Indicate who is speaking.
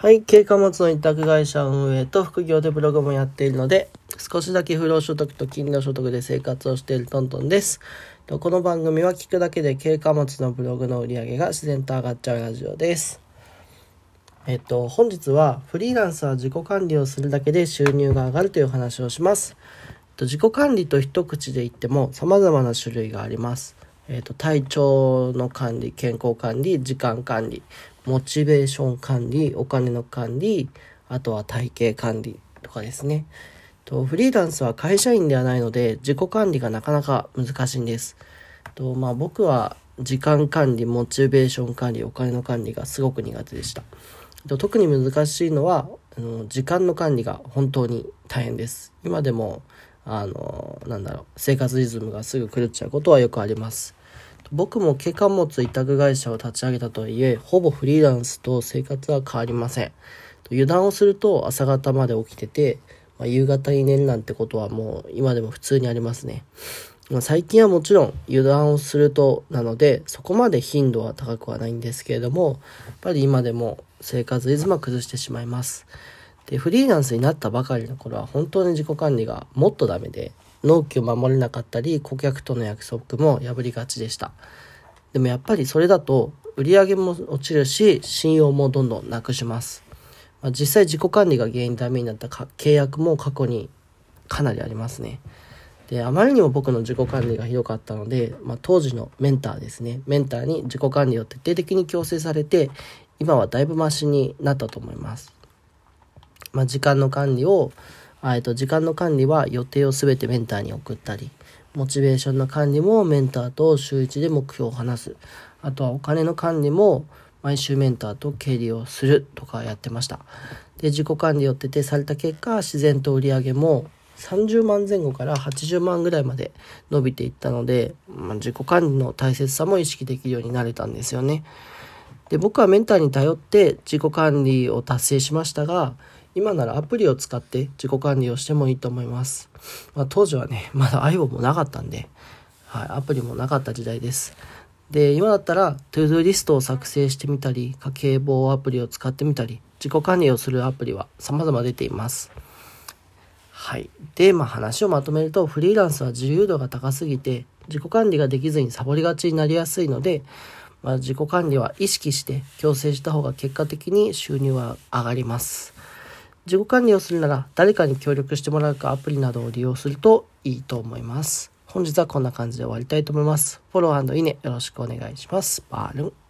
Speaker 1: はい、経過物の委託会社運営と副業でブログもやっているので、少しだけ不労所得と勤労所得で生活をしているトントンです。この番組は聞くだけで経過物のブログの売り上げが自然と上がっちゃうラジオです。えっと、本日はフリーランスは自己管理をするだけで収入が上がるという話をします。自己管理と一口で言っても様々な種類があります。えっと、体調の管理、健康管理、時間管理、モチベーション管理、お金の管理、あとは体型管理とかですね。とフリーランスは会社員ではないので自己管理がなかなか難しいんです。とまあ、僕は時間管理、モチベーション管理、お金の管理がすごく苦手でした。と特に難しいのはあの時間の管理が本当に大変です。今でもあのなんだろう生活リズムがすぐ狂っちゃうことはよくあります。僕も軽貨物委託会社を立ち上げたとはいえ、ほぼフリーランスと生活は変わりません。油断をすると朝方まで起きてて、まあ、夕方に寝るなんてことはもう今でも普通にありますね。まあ、最近はもちろん油断をするとなので、そこまで頻度は高くはないんですけれども、やっぱり今でも生活リズムは崩してしまいます。で、フリーランスになったばかりの頃は本当に自己管理がもっとダメで、納期を守れなかったり顧客との約束も破りがちでした。でもやっぱりそれだと売り上げも落ちるし信用もどんどんなくします、まあ、実際自己管理が原因でダメになった契約も過去にかなりありますね。であまりにも僕の自己管理がひどかったので、まあ、当時のメンターですね。メンターに自己管理を徹底的に強制されて今はだいぶマシになったと思います、まあ、時間の管理をえっと、時間の管理は予定を全てメンターに送ったり、モチベーションの管理もメンターと週1で目標を話す。あとはお金の管理も毎週メンターと経理をするとかやってました。で、自己管理を徹底された結果、自然と売り上げも30万前後から80万ぐらいまで伸びていったので、まあ、自己管理の大切さも意識できるようになれたんですよね。で、僕はメンターに頼って自己管理を達成しましたが、今ならアプリを使って自己管理をしてもいいと思います。まあ、当時はね、まだ iOS もなかったんで、はい、アプリもなかった時代です。で、今だったら、 to do リストを作成してみたり、家計簿アプリを使ってみたり、自己管理をするアプリは様々出ています。はい。で、まあ話をまとめると、フリーランスは自由度が高すぎて、自己管理ができずにサボりがちになりやすいので、まあ、自己管理は意識して強制した方が結果的に収入は上がります。自己管理をするなら誰かに協力してもらうかアプリなどを利用するといいと思います。本日はこんな感じで終わりたいと思います。フォローいいねよろしくお願いします。バールン。